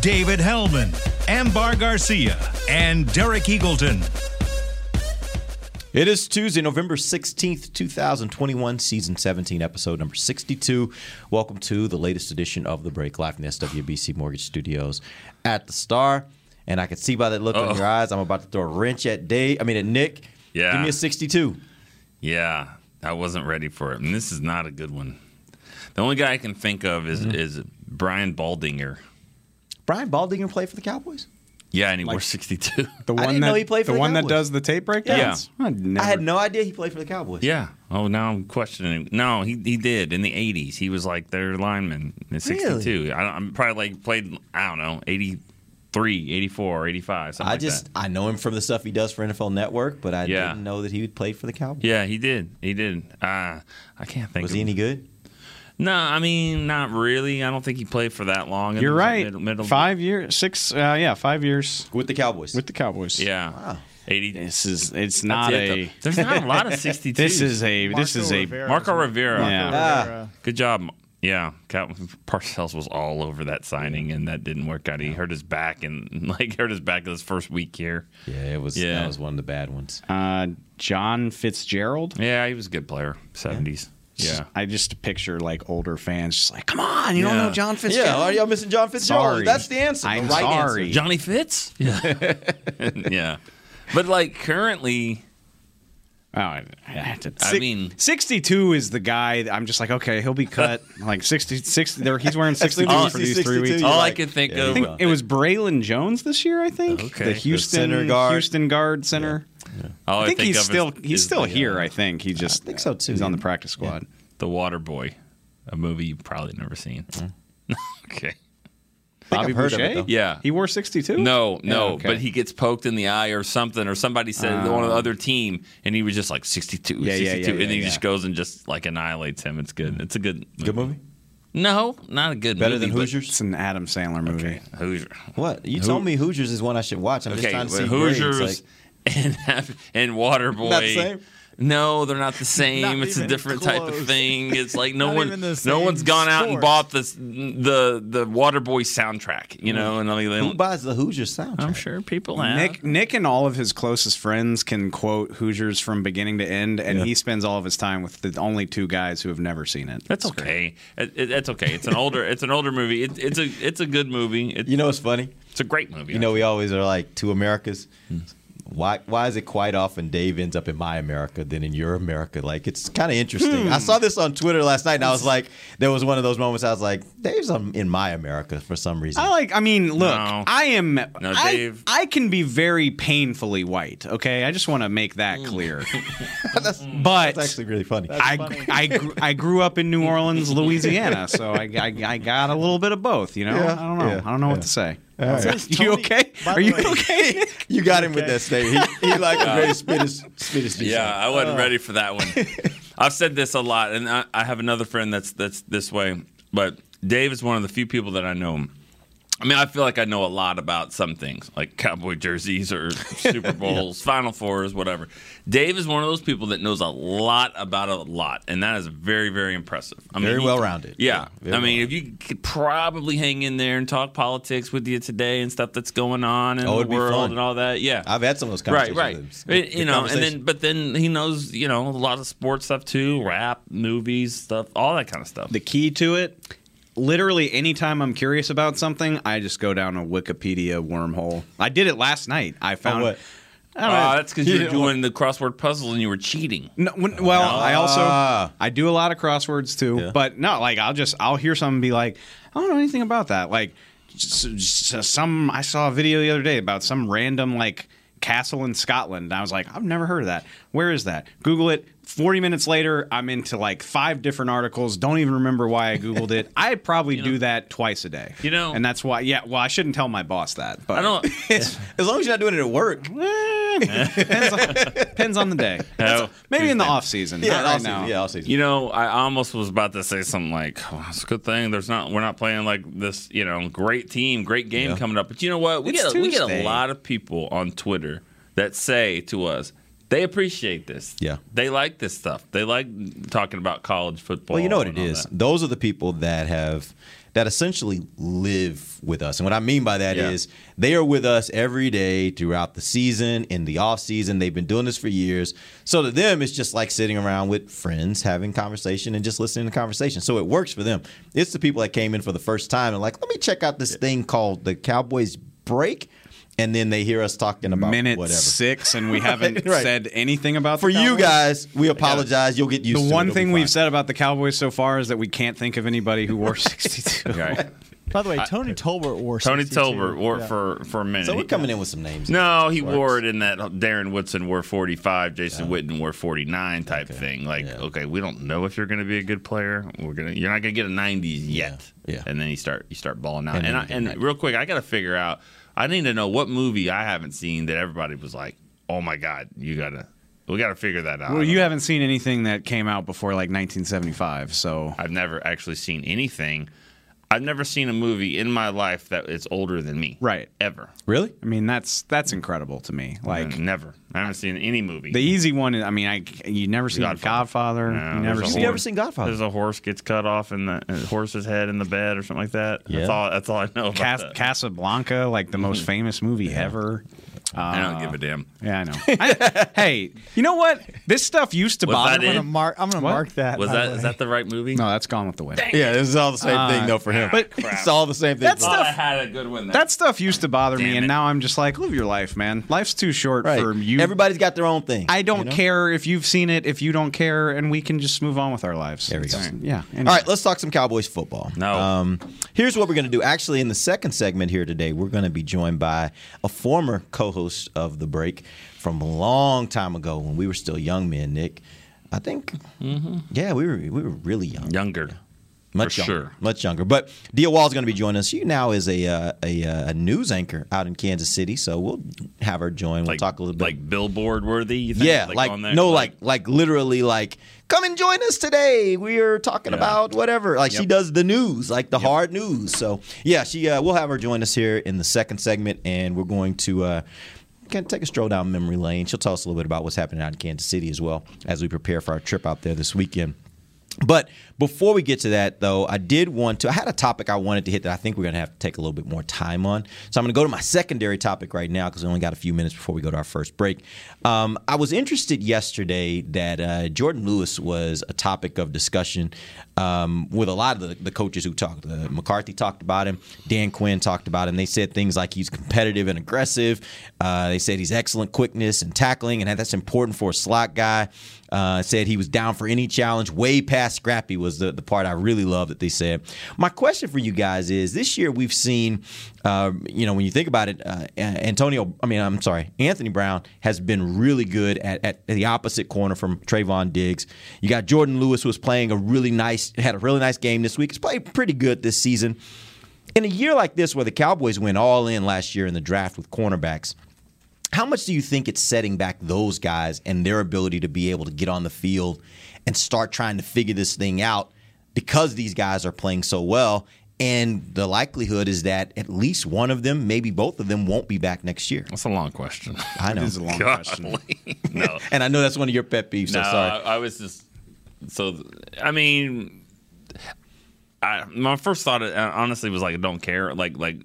David Helman, Ambar Garcia, and Derek Eagleton. It is Tuesday, November 16th, 2021, season 17, episode number 62. Welcome to the latest edition of The Break Live from the SWBC Mortgage Studios at the Star. And I can see by that look in your eyes, I'm about to throw a wrench at Dave. I mean, at Nick. Yeah. Give me a 62. Yeah, I wasn't ready for it. And this is not a good one. The only guy I can think of is Mm-hmm. is Brian Baldinger. Brian Baldinger play for the Cowboys? Yeah, and he wore 62. The one didn't that know he played for the, the one that does the tape breakdowns. Yeah. I'd never, I had no idea he played for the Cowboys. yeah. Oh, now I'm questioning. No, he, he did in the 80s. He was like their lineman in 62. I don't, I'm probably like played, I don't know, 83, 84, 85, something I like just that. I know him from the stuff he does for NFL Network, but I Yeah. didn't know that he would play for the Cowboys. Yeah, he did. He did. Uh, I can't think Was of he any good? No, I mean, not really. I don't think he played for that long. in You're the right. Middle, middle, Five years, six. Uh, yeah, five years With the Cowboys. with the Cowboys. Yeah. 80. This is. It's not it, a. though. There's not a lot of 62. This is a. This is a. Marco Rivera. Yeah. Ah. Good job. Yeah, Cal- Parcells was all over that signing, and that didn't work out. He hurt his back, and like hurt his back his first week here. yeah, it was Yeah. that was one of the bad ones. Uh, John Fitzgerald. Yeah, he was a good player. Seventies. Yeah. I just picture like older fans just like, come on, you don't know John Fitzgerald. Yeah, are y'all missing John Fitzgerald? Sorry. That's the answer. I'm the right sorry. Answer. Johnny Fitz. Yeah. yeah. But like currently, Oh, I, I had to. I Six- mean- 62 is the guy. that I'm just like, okay, he'll be cut. like 60, 60 there, he's wearing As 62 as for these three weeks. all like, I could think yeah, of. I think it was Braylon Jones this year. I think Okay. the The Houston center guard. Houston guard center. All I think, he's of is- still he's is still the, here. uh, I think he just I think so, too, He's on the practice squad. the Water Boy, a movie you've probably never seen. okay. Bobby I've heard of it, Boucher. Yeah. he wore 62. No, no, Yeah, okay. but he gets poked in the eye or something, or somebody said Oh. on the other team, and he was just like 62, Yeah, yeah, 62, yeah, and then he yeah, just goes and just like annihilates him. It's good. It's a good Good movie. No, not a good Better movie. Better than but- Hoosiers. It's an Adam Sandler movie. Hoosier. What you Who- told me Hoosiers is one I should watch. I'm just trying to see Hoosiers grades, like- and and Waterboy. Not? No, they're not the same. Not it's a even different type of thing. It's like no one, no one's gone out and bought this the the Waterboy soundtrack. You know, and like, they who buys the hoosiers soundtrack i'm sure people have. Nick Nick and all of his closest friends can quote Hoosiers from beginning to end, and Yeah. he spends all of his time with the only two guys who have never seen it. That's okay. It, it, that's okay. It's an older. It's an older movie. It, it's a. It's a good movie. It, You know what's funny? it's a great movie. You know we always are like two Americas. Hmm. Why why is it quite often Dave ends up in my America than in your America? Like it's kind of interesting. I saw this on Twitter last night, and I was like, there was one of those moments. I was like, Dave's um, in my America for some reason. I like. I mean, look, No. I am. No, I, Dave. I can be very painfully white. Okay, I just want to make that clear. that's, But that's actually really funny. I, I, gr- I grew up in New Orleans, Louisiana, so I, I, I got a little bit of both. You know, Yeah, I don't know. yeah, I don't know yeah. what to say. Right. You okay? Are you okay? Nick? you got him with that statement. He, he like a great spit his spit his Yeah, I wasn't ready for that one. I've said this a lot, and I, I have another friend that's that's this way. But Dave is one of the few people that I know. I mean, I feel like I know a lot about some things, like cowboy jerseys or Super Bowls, Final Fours, whatever. Dave is one of those people that knows a lot about a lot, and that is very, very impressive. I mean, Very he- well-rounded. Yeah, Yeah, I mean, if you could probably hang in there and talk politics with you today and stuff that's going on in Oh, the world and all that, yeah, I've had some of those right, conversations. right. with him. Good- you good know, and then but then he knows you know a lot of sports stuff too, rap, movies, stuff, all that kind of stuff. The key to it, literally, anytime I'm curious about something, I just go down a Wikipedia wormhole. I did it last night. I found. what? I don't know. Uh, that's because You you were doing the crossword puzzle and you were cheating. No, when, well, I also Ah. I do a lot of crosswords too, Yeah. but no, like I'll just I'll hear something and be like, I don't know anything about that. Like s- s- some I saw a video the other day about some random like castle in Scotland. And I was like, I've never heard of that. Where is that? Google it. 40 minutes later, I'm into like five different articles. Don't even remember why I Googled it. I probably do that twice a day. You know- and that's why, yeah, well, I shouldn't tell my boss that. But I don't. as long as you're not doing it at work. depends, on, depends on the day. Hell, Maybe in the Tuesday. off season. Yeah, not right all season. now. Yeah, all season. You know, I almost was about to say something like, oh, "It's a good thing there's not we're not playing like this, you know, great team, great game Yeah. coming up." But you know what? We It's get a, we get a Tuesday. lot of people on Twitter that say to us they appreciate this. Yeah. they like this stuff. They like talking about college football. Well, you know what and it all is. that. Those are the people that have that essentially live with us. And what I mean by that is Yeah. they are with us every day throughout the season, in the off season. They've been doing this for years. So to them, it's just like sitting around with friends, having conversation, and just listening to conversation. So it works for them. It's the people that came in for the first time and like, let me check out this thing called the Cowboys Break. And then they hear us talking about Minute whatever. six, and we haven't Right. said anything about For the you guys, we apologize. You'll get used The to it. The one It'll thing we've said about the Cowboys so far is that we can't think of anybody who wore 62. Right. By the way, Tony Tolbert wore Tony 62. Tolbert wore Yeah. for for a minute. So we're He- coming in with some names. No, he Works. wore it in that Darren Woodson wore 45, Jason Witten wore 49 type thing. Like, Yeah. okay, we don't know if you're going to be a good player. We're gonna, you're not going to get a 90s yet. Yeah. Yeah. And then you start, you start balling out. And And I, and real quick, I got to figure out. I need to know what movie I haven't seen that everybody was like, "Oh my god, you gotta, we got to figure that out." Well, you haven't seen anything that came out before like 1975, so I've never actually seen anything. I've never seen a movie in my life that is older than me. Right. Ever. Really? I mean that's that's incredible to me. Like never. I haven't seen any movie. the easy one, is- I mean, I you never seen Godfather. Godfather. No, you never there's seen. You never seen Godfather? There's a horse gets cut off in the uh, horse's head in the bed or something like that. That's Yeah. all. That's all I know about Cas- that. Casablanca, like the most famous movie ever. I don't give a damn. Yeah, I know. I- hey, you know what? This stuff used to Was bother that me. I'm gonna mark. I'm gonna What? mark that. Was by that the is that the right movie? No, that's Gone with the Wind. Yeah, this is all the same thing though for him. But it's all the same thing. That's for him. Thought I had a good one. There. that stuff used to bother me, Damn and now I'm just like, live your life, man. Life's too short right. for you. Everybody's got their own thing. I don't you know? care if you've seen it, if you don't care, and we can just move on with our lives. There we go. It's- Yeah. All right, let's talk some Cowboys football. No. Um, here's what we're going to do. Actually, in the second segment here today, we're going to be joined by a former co-host of the break from a long time ago when we were still young men. Nick, I think. Yeah, we were we were really young. younger. much for younger, sure. much younger. But Dia Wall is going to be joining us. She now is a, uh, a uh, a news anchor out in Kansas City, so we'll have her join. We'll Like talk a little bit. like billboard worthy. You think? yeah, like, on there? no, like like literally like come and join us today. We are talking Yeah. about whatever. Like she does the news, like the hard news. So yeah, she uh, we'll have her join us here in the second segment, and we're going to. Uh, of take a stroll down memory lane. She'll tell us a little bit about what's happening out in Kansas City as well as we prepare for our trip out there this weekend. But before we get to that, though, I did want to. I had a topic I wanted to hit that I think we're going to have to take a little bit more time on. So I'm going to go to my secondary topic right now because we only got a few minutes before we go to our first break. Um, I was interested yesterday that uh, Jordan Lewis was a topic of discussion um, with a lot of the, the coaches who talked. Uh, McCarthy talked about him. Dan Quinn talked about him. They said things like he's competitive and aggressive. Uh, they said he's excellent quickness and tackling, and that's important for a slot guy. Uh, said he was down for any challenge, way past scrappy was the, the part I really love that they said. My question for you guys is this year we've seen, uh, you know, when you think about it, uh, Antonio, I mean, I'm sorry, Anthony Brown has been really good at, at the opposite corner from Trevon Diggs. You got Jordan Lewis who was playing a really nice, had a really nice game this week. He's played pretty good this season. In a year like this where the Cowboys went all in last year in the draft with cornerbacks, how much do you think it's setting back those guys and their ability to be able to get on the field and start trying to figure this thing out because these guys are playing so well? And the likelihood is that at least one of them, maybe both of them, won't be back next year. That's a long question. I know. This is a long question. No, And I know that's one of your pet peeves, so no. sorry. I, I was just so. I mean, I, my first thought uh, honestly was like, I don't care, like like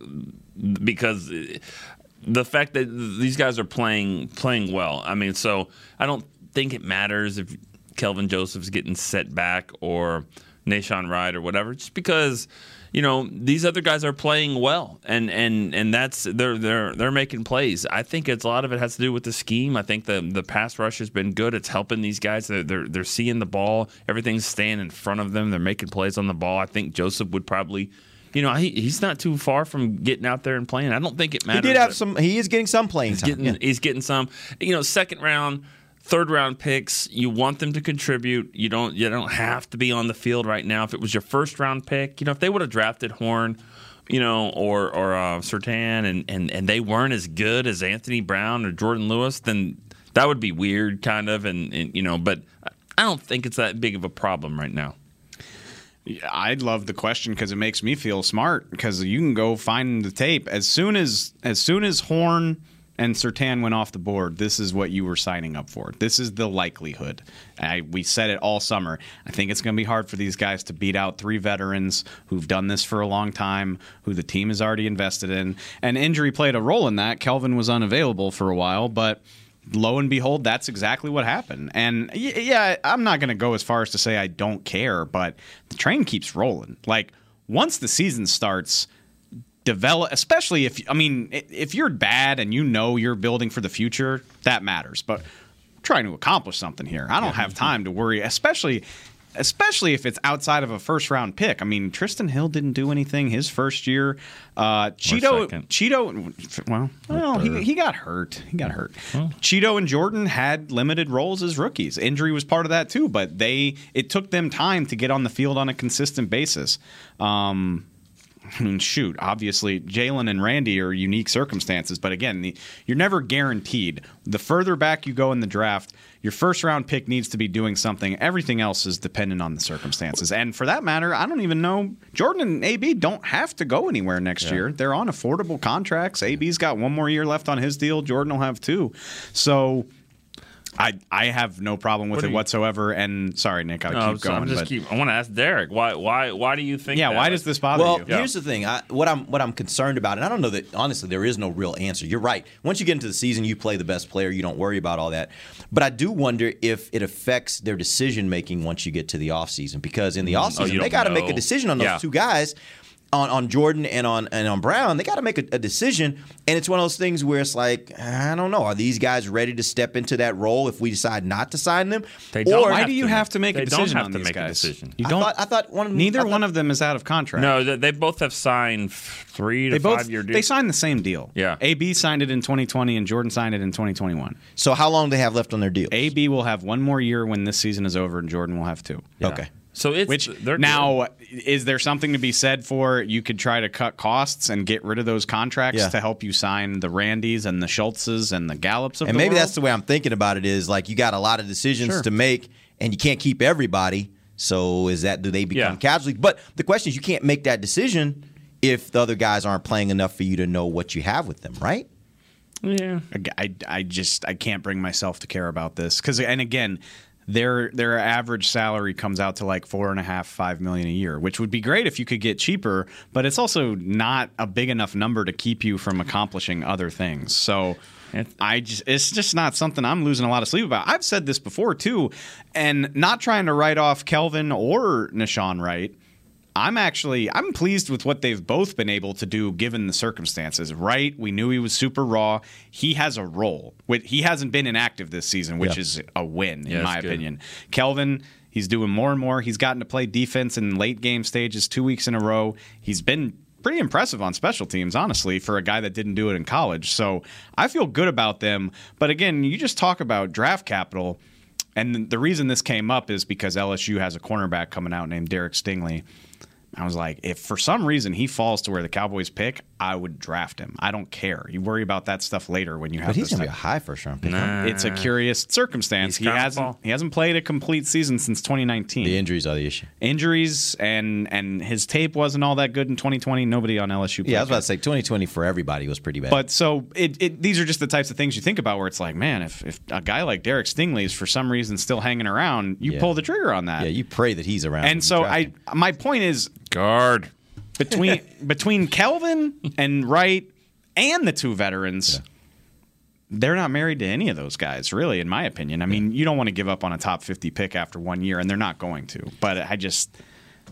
because the fact that these guys are playing playing well. I mean, so I don't think it matters if Kelvin Joseph's getting set back or Nahshon Wright or whatever, just because you know these other guys are playing well and and and that's they're they're they're making plays. I think it's a lot of it has to do with the scheme. I think the the pass rush has been good. It's helping these guys. They're they're, they're seeing the ball. Everything's staying in front of them. They're making plays on the ball. I think Joseph would probably you know, he, he's not too far from getting out there and playing. I don't think it matters. He did have some. He is getting some playing He's time. getting yeah. he's getting some. You know, second round, third round picks. You want them to contribute. You don't you don't have to be on the field right now. If it was your first round pick, you know, if they would have drafted Horn. You know, or or uh, Surtain, and, and and they weren't as good as Anthony Brown or Jordan Lewis, then that would be weird, kind of, and, and you know. But I don't think it's that big of a problem right now. Yeah, I love the question because it makes me feel smart because you can go find the tape as soon as as soon as Horn and Surtain went off the board. This is what you were signing up for. This is the likelihood. I, we said it all summer. I think it's going to be hard for these guys to beat out three veterans who've done this for a long time, who the team has already invested in, and injury played a role in that. Kelvin was unavailable for a while, but lo and behold, that's exactly what happened. And yeah, I'm not going to go as far as to say I don't care, but the train keeps rolling. Like once the season starts, develop, especially if I mean, if you're bad and you know you're building for the future, that matters. But I'm trying to accomplish something here. I don't have time to worry, especially. Especially if it's outside of a first round pick. I mean, Trysten Hill didn't do anything his first year. Uh, Chido. Chido, well, well he, he got hurt. He got hurt. Chido and Jordan had limited roles as rookies. Injury was part of that too, but they it took them time to get on the field on a consistent basis. Um, I mean, shoot, obviously Jalen and Randy are unique circumstances, but again, the, you're never guaranteed. The further back you go in the draft, your first round pick needs to be doing something. Everything else is dependent on the circumstances. And for that matter, I don't even know. Jordan and AB don't have to go anywhere next year. They're on affordable contracts. AB's got one more year left on his deal. Jordan will have two. So. I, I have no problem with What it you- whatsoever. And sorry, Nick, I'll No, keep so going. just but keep. I want to ask Derek why why why do you think? yeah, that? why does this bother Well, you? here's the thing. I, what I'm what I'm concerned about, and I don't know that honestly there is no real answer. You're right. Once you get into the season, you play the best player. You don't worry about all that. But I do wonder if it affects their decision making once you get to the offseason. Because in the mm. offseason, Oh, they got to make a decision on those Yeah. two guys. On, on Jordan and on and on Brown, they got to make a, a decision, and it's one of those things where it's like I don't know, are these guys ready to step into that role if we decide not to sign them? They don't Or- Why have do you to. have to make They a don't decision have on to these make a guys? decision. You don't. thought, I thought one of them. neither thought- one of them is out of contract. No, they, they both have signed three to they both five year deals. they signed the same deal. Yeah. AB signed it in 2020 and Jordan signed it in 2021. So how long do they have left on their deal? AB will have one more year when this season is over, and Jordan will have two. Okay. So it's Which they're now is there something to be said for you could try to cut costs and get rid of those contracts Yeah. to help you sign the Randys and the Schultzes and the Gallups of And the maybe world? that's the way I'm thinking about it is like you got a lot of decisions Sure. to make and you can't keep everybody. So is that do they become Yeah. casualties? But the question is you can't make that decision if the other guys aren't playing enough for you to know what you have with them, right? yeah. I, I, I just I can't bring myself to care about this because and again their their average salary comes out to like four and a half five million a year which would be great if you could get cheaper but it's also not a big enough number to keep you from accomplishing other things so I just it's just not something I'm losing a lot of sleep about. I've said this before too, and not trying to write off Kelvin or Nahshon Wright. I'm actually I'm pleased with what they've both been able to do given the circumstances. Right, we knew he was super raw. He has a role. He hasn't been inactive this season, which Yeah. is a win Yeah, in my opinion. Kelvin, he's doing more and more. He's gotten to play defense in late game stages two weeks in a row. He's been pretty impressive on special teams, honestly, for a guy that didn't do it in college. So I feel good about them. But again, you just talk about draft capital. And the reason this came up is because LSU has a cornerback coming out named Derek Stingley. I was like, if for some reason he falls to where the Cowboys pick, I would draft him. I don't care. You worry about that stuff later when you have But he's going to be a high first round pick. huh? It's a curious circumstance. He's He hasn't fastball. he hasn't played a complete season since 2019 The injuries are the issue. injuries and and his tape wasn't all that good in 2020. Nobody on LSU. Yeah, I was played about to say 2020 for everybody was pretty bad. but so it, it these are just the types of things you think about where it's like, man, if, if a guy like Derek Stingley is for some reason still hanging around, you Yeah. pull the trigger on that. yeah, you pray that he's around. and so I my point is Guard. between between Kelvin and Wright and the two veterans. They're not married to any of those guys, really, in my opinion. I mean, you don't want to give up on a top 50 pick after one year, and they're not going to. But I just,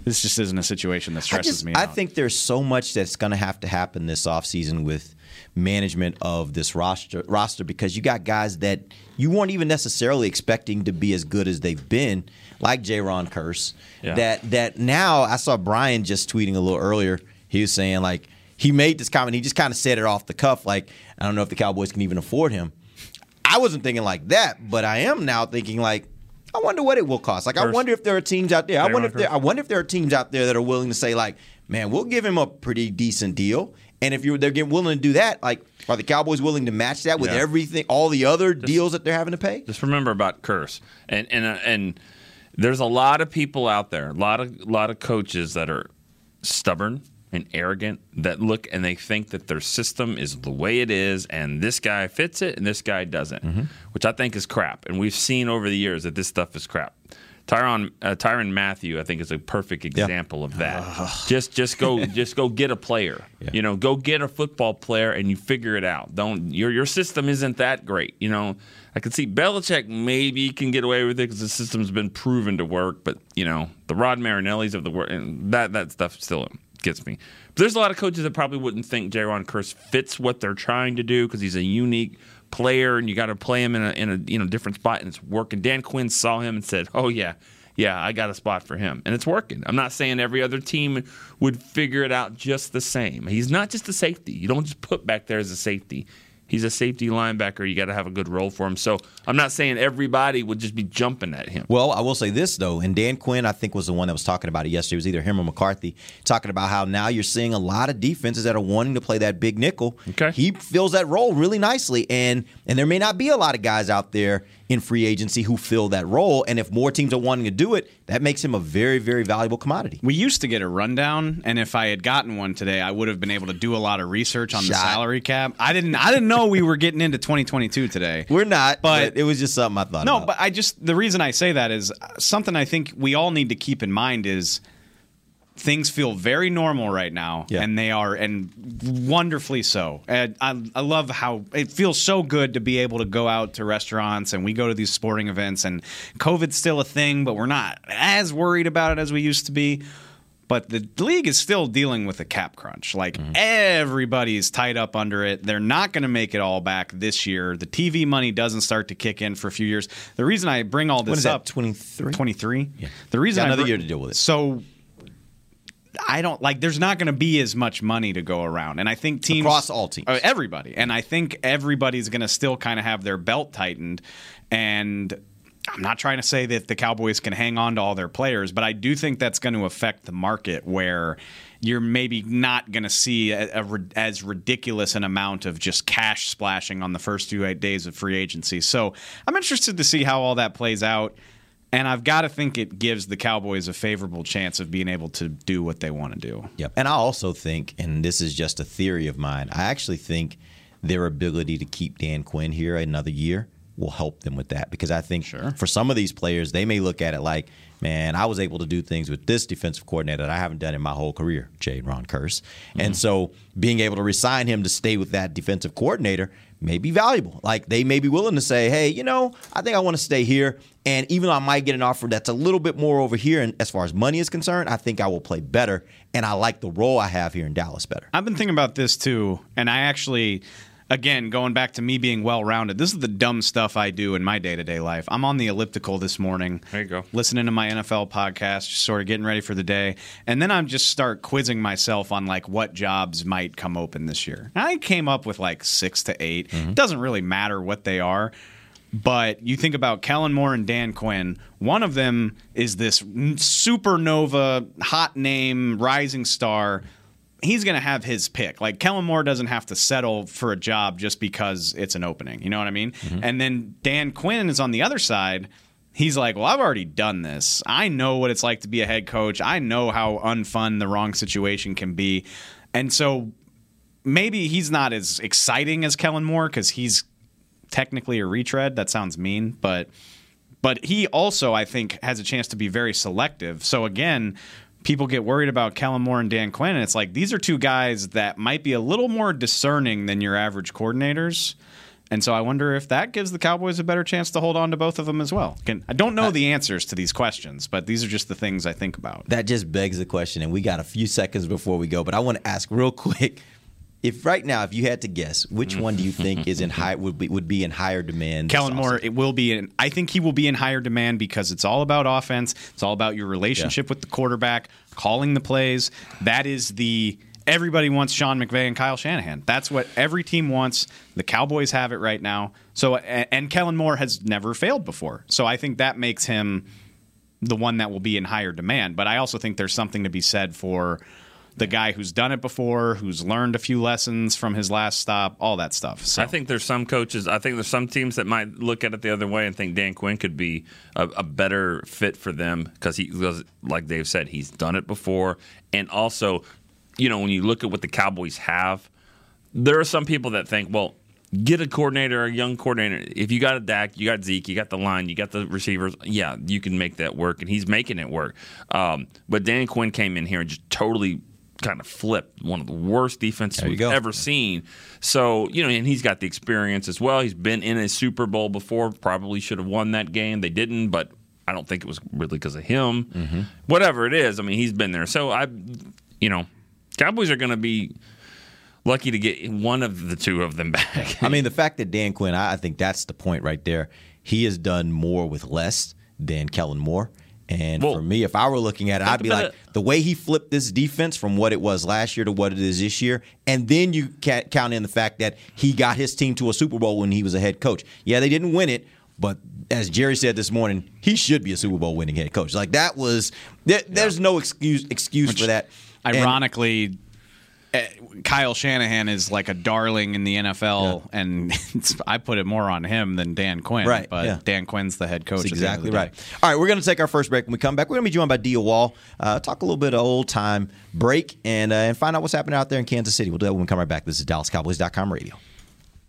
this just isn't a situation that I, stresses just, me I out. think there's so much that's going to have to happen this offseason with management of this roster roster because you got guys that you weren't even necessarily expecting to be as good as they've been, like Jayron Kearse. Yeah. That that now I saw Brian just tweeting a little earlier. He was saying like he made this comment. He just kind of said it off the cuff, like I don't know if the Cowboys can even afford him. I wasn't thinking like that, but I am now thinking like. I wonder what it will cost. Like, I wonder if there are teams out there. I wonder if there. I wonder if there are teams out there that are willing to say, like, man, we'll give him a pretty decent deal. And if you're they're getting willing to do that, like, are the Cowboys willing to match that with Yeah. everything, all the other deals that they're having to pay? Just remember about Kearse, and and uh, and there's a lot of people out there, a lot of lot of coaches that are stubborn and arrogant that look and they think that their system is the way it is, and this guy fits it and this guy doesn't, mm-hmm. which I think is crap. And we've seen over the years that this stuff is crap. Tyrann uh, Tyrann Mathieu, I think, is a perfect example of that. just just go just go get a player. You know, go get a football player and you figure it out. Don't your your system isn't that great. You know, I can see Belichick maybe can get away with it because the system's been proven to work. But you know, the Rod Marinellis of the world, and that that stuff still gets me. But there's a lot of coaches that probably wouldn't think Jayron Kearse fits what they're trying to do because he's a unique player and you got to play him in a in a you know different spot and it's working. Dan Quinn saw him and said, "Oh yeah, yeah, I got a spot for him," and it's working. I'm not saying every other team would figure it out just the same. He's not just a safety. You don't just put back there as a safety. He's a safety linebacker. You got to have a good role for him. So I'm not saying everybody would just be jumping at him. Well, I will say this though, and Dan Quinn, I think, was the one that was talking about it yesterday. It was either him or McCarthy talking about how now you're seeing a lot of defenses that are wanting to play that big nickel. Okay. he fills that role really nicely, and and there may not be a lot of guys out there in free agency who fill that role. And if more teams are wanting to do it, that makes him a very, very valuable commodity. We used to get a rundown, and if I had gotten one today, I would have been able to do a lot of research on the salary cap. I didn't. I didn't know we were getting into 2022 today. We're not, But- but, it was just something I thought. No, about. but I just the reason I say that is uh, something I think we all need to keep in mind is things feel very normal right now, Yeah. and they are, and wonderfully so. And I, I love how it feels so good to be able to go out to restaurants and we go to these sporting events, and COVID's still a thing, but we're not as worried about it as we used to be. But the league is still dealing with a cap crunch. Like everybody's tied up under it. They're not going to make it all back this year. The TV money doesn't start to kick in for a few years. The reason I bring all this up 23? 23. Yeah. The reason another br- year to deal with it. So I don't like. There's not going to be as much money to go around, and I think teams Across all teams. uh, everybody, and I think everybody's going to still kind of have their belt tightened. And I'm not trying to say that the Cowboys can hang on to all their players, but I do think that's going to affect the market where you're maybe not going to see a, a as ridiculous an amount of just cash splashing on the first two eight days of free agency. So I'm interested to see how all that plays out. And I've got to think it gives the Cowboys a favorable chance of being able to do what they want to do. Yep. And I also think, and this is just a theory of mine, I actually think their ability to keep Dan Quinn here another year will help them with that because I think sure. for some of these players, they may look at it like, man, I was able to do things with this defensive coordinator that I haven't done in my whole career, Jayron Kearse. And mm-hmm. so being able to resign him to stay with that defensive coordinator may be valuable. Like they may be willing to say, hey, you know, I think I want to stay here. And even though I might get an offer that's a little bit more over here, and as far as money is concerned, I think I will play better. And I like the role I have here in Dallas better. I've been thinking about this too, and I actually, again, going back to me being well rounded, this is the dumb stuff I do in my day to day life. I'm on the elliptical this morning. There you go. Listening to my NFL podcast, just sort of getting ready for the day. And then I'm just start quizzing myself on like what jobs might come open this year. I came up with like six to 8 Mm-hmm. It doesn't really matter what they are. But you think about Kellen Moore and Dan Quinn. One of them is this supernova, hot name, rising star. He's going to have his pick. Like Kellen Moore doesn't have to settle for a job just because it's an opening. You know what I mean? Mm-hmm. And then Dan Quinn is on the other side. He's like, well, I've already done this. I know what it's like to be a head coach. I know how unfun the wrong situation can be. And so maybe he's not as exciting as Kellen Moore because he's technically a retread. That sounds mean, but but he also I think has a chance to be very selective. So again, people get worried about Kellen Moore and Dan Quinn, and it's like these are two guys that might be a little more discerning than your average coordinators. And so I wonder if that gives the Cowboys a better chance to hold on to both of them as well. Can, I don't know the answers to these questions, but these are just the things I think about. That just begs the question, and we got a few seconds before we go, but I want to ask real quick. If right now, if you had to guess, which one do you think is in high would be would be in higher demand? Kellen Moore, it will be in. I think he will be in higher demand because it's all about offense. It's all about your relationship with the quarterback, calling the plays. That is the everybody wants Sean McVay and Kyle Shanahan. That's what every team wants. The Cowboys have it right now. So and, and Kellen Moore has never failed before. So I think that makes him the one that will be in higher demand. But I also think there's something to be said for the guy who's done it before, who's learned a few lessons from his last stop, all that stuff. So I think there's some coaches. I think there's some teams that might look at it the other way and think Dan Quinn could be a, a better fit for them because he, like Dave said, he's done it before, and also, you know, when you look at what the Cowboys have, there are some people that think, well, get a coordinator, a young coordinator. If you got a Dak, you got Zeke, you got the line, you got the receivers. Yeah, you can make that work, and he's making it work. Um, but Dan Quinn came in here and just totally kind of flipped one of the worst defenses we've go. ever seen. So you know, and he's got the experience as well. He's been in a Super Bowl before. Probably should have won that game. They didn't, but I don't think it was really because of him. Mm-hmm. Whatever it is, I mean, he's been there. So I, you know, Cowboys are going to be lucky to get one of the two of them back. I mean, the fact that Dan Quinn, I, I think that's the point right there. He has done more with less than Kellen Moore. And for me, if I were looking at it, I'd be like, the way he flipped this defense from what it was last year to what it is this year, and then you ca- count in the fact that he got his team to a Super Bowl when he was a head coach. Yeah, they didn't win it, but as Jerry said this morning, he should be a Super Bowl winning head coach. Like that was, there, there's no excuse excuse for that. Ironically, eh, Kyle Shanahan is like a darling in the NFL, and it's, I put it more on him than Dan Quinn. Right, But yeah. Dan Quinn's the head coach. That's at the end of exactly right. All right, we're going to take our first break. When we come back, we're going to be joined by Dia Wall, uh, talk a little bit of old time break, and uh, and find out what's happening out there in Kansas City. We'll do that when we come right back. This is DallasCowboys.com radio.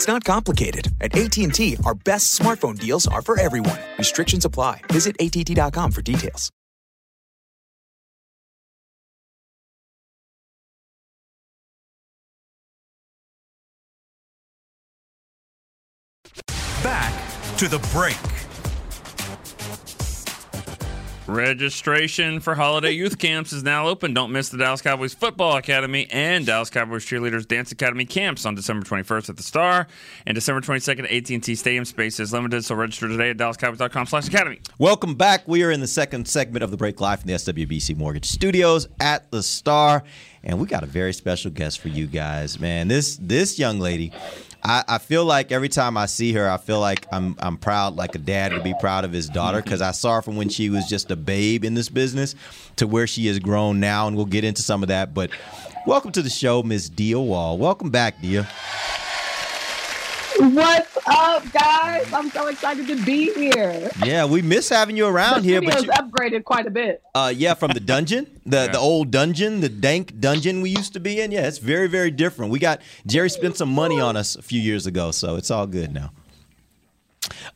It's not complicated. At AT&T, our best smartphone deals are for everyone. Restrictions apply. Visit att.com for details. Back to the break. Registration for holiday youth camps is now open. Don't miss the Dallas Cowboys Football Academy and Dallas Cowboys Cheerleaders Dance Academy camps on December 21st at the Star and December 22nd at AT&T Stadium. Space is limited, so register today at dallascowboys.com slash academy. Welcome back. We are in the second segment of the break live from the SWBC Mortgage Studios at the Star, and we got a very special guest for you guys, man. This this young lady, I, I feel like every time I see her, I feel like I'm I'm proud, like a dad would be proud of his daughter, because I saw her from when she was just a babe in this business to where she has grown now, and we'll get into some of that. But welcome to the show, Miss Dia Wall. Welcome back, Dia. What's up, guys? I'm so excited to be here. Yeah, we miss having you around here, but Studio's you, upgraded quite a bit. Uh, yeah, from the dungeon, the the old dungeon, the dank dungeon we used to be in. Yeah, it's very very different. We got Jerry spent some money on us a few years ago, so it's all good now.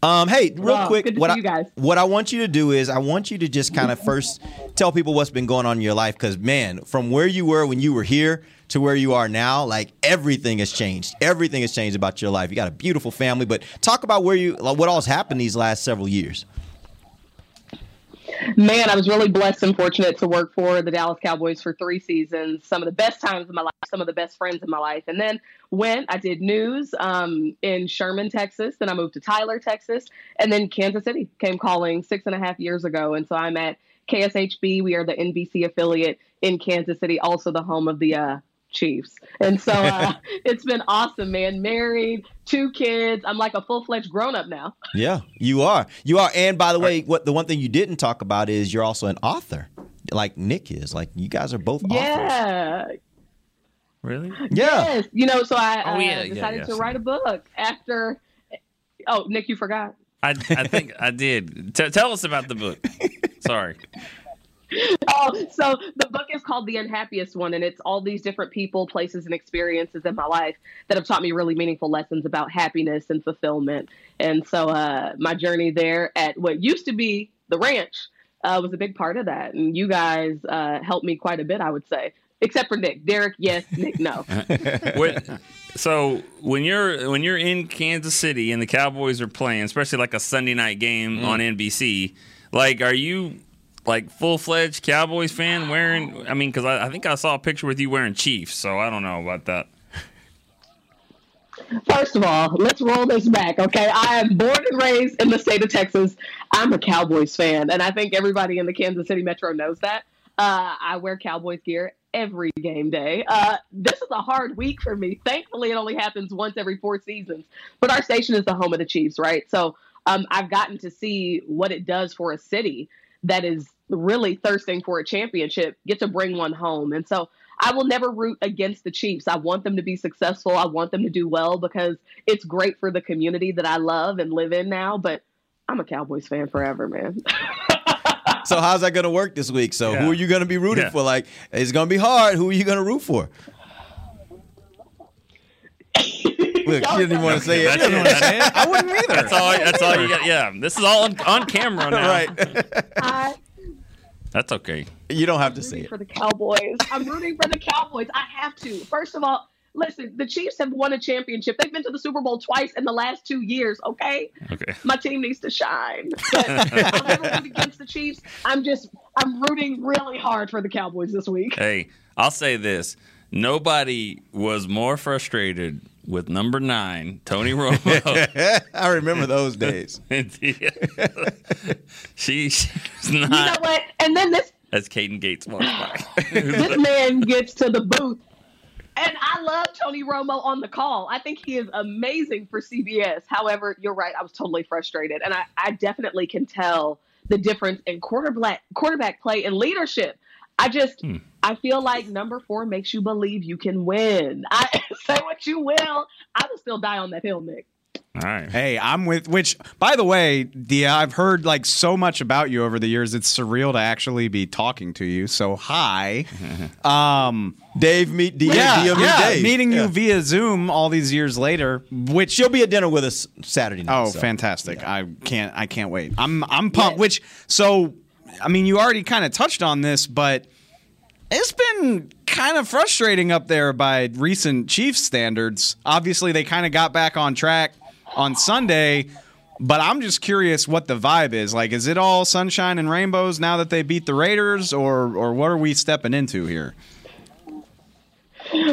Um, hey, real Wow, quick, what see I, you guys. what I want you to do is I want you to just kind of first tell people what's been going on in your life because man, from where you were when you were here to where you are now, like everything has changed. Everything has changed about your life. You got a beautiful family, but talk about where you like, what all's happened these last several years. Man, I was really blessed and fortunate to work for the Dallas Cowboys for three seasons. Some of the best times of my life, some of the best friends in my life. And then went, I did news um, in Sherman, Texas. Then I moved to Tyler, Texas. And then Kansas City came calling six and a half years ago. And so I'm at KSHB. We are the NBC affiliate in Kansas City, also the home of the uh, Chiefs. And so uh, it's been awesome, man. Married, two kids. I'm like a full fledged grown up now. Yeah, you are. You are. And by the way, what the one thing you didn't talk about is you're also an author, like Nick is. Like you guys are both authors. Yeah. Really? Yeah. Yes. You know, so I Oh, uh, yeah, yeah, decided yes. to write a book after. Oh, Nick, you forgot. I, I think I did. T- tell us about the book. Sorry. Oh, so the book is called The Unhappiest One, and it's all these different people, places, and experiences in my life that have taught me really meaningful lessons about happiness and fulfillment. And so uh, my journey there at what used to be the ranch uh, was a big part of that. And you guys uh, helped me quite a bit, I would say. Except for Nick. Derek, yes. Nick, no. When- so when you're when you're in Kansas City and the Cowboys are playing, especially like a Sunday night game on NBC, like are you like full fledged Cowboys fan wearing? I mean, because I, I think I saw a picture with you wearing Chiefs, so I don't know about that. First of all, let's roll this back, okay? I am born and raised in the state of Texas. I'm a Cowboys fan, and I think everybody in the Kansas City metro knows that. Uh, I wear Cowboys gear every game day. Uh, this is a hard week for me. Thankfully, it only happens once every four seasons. But our station is the home of the Chiefs, right? So um, I've gotten to see what it does for a city that is really thirsting for a championship, get to bring one home. And so I will never root against the Chiefs. I want them to be successful. I want them to do well because it's great for the community that I love and live in now. But I'm a Cowboys fan forever, man. So how's that going to work this week? So who are you going to be rooting Yeah. for? Like it's going to be hard. Who are you going to root for? Look, she didn't even want to say it. That's She didn't it. wanna say it. I wouldn't either. That's all. That's all you got. Yeah, this is all on, on camera now. right. I, That's okay. You don't have to say it. for the Cowboys. I'm rooting for the Cowboys. I have to. First of all, listen, the Chiefs have won a championship. They've been to the Super Bowl twice in the last two years, okay? Okay. My team needs to shine. But I'll never root against the Chiefs. I'm just, I'm rooting really hard for the Cowboys this week. Hey, I'll say this: nobody was more frustrated with number nine, Tony Romo. I remember those days. she, she's not. You know what? And then this as Caden Gates walks by. this man gets to the booth. And I love Tony Romo on the call. I think he is amazing for CBS. However, you're right. I was totally frustrated. And I, I definitely can tell the difference in quarterback quarterback play and leadership. I just Hmm. I feel like number four makes you believe you can win. I say what you will. I will still die on that hill, Nick. All right. Hey, I'm with. Which, by the way, Dia, I've heard like so much about you over the years. It's surreal to actually be talking to you. So hi, um, Dave meet Dia. yeah, Dia meet yeah, Dave. meeting Yeah. you via Zoom all these years later. Which you'll be at dinner with us Saturday night. oh, so. fantastic! I can't, I can't wait. I'm, I'm pumped. Which, so, I mean, you already kind of touched on this, but it's been kind of frustrating up there by recent Chiefs standards. Obviously, they kind of got back on track on Sunday, but I'm just curious what the vibe is. Like, is it all sunshine and rainbows now that they beat the Raiders, or or what are we stepping into here?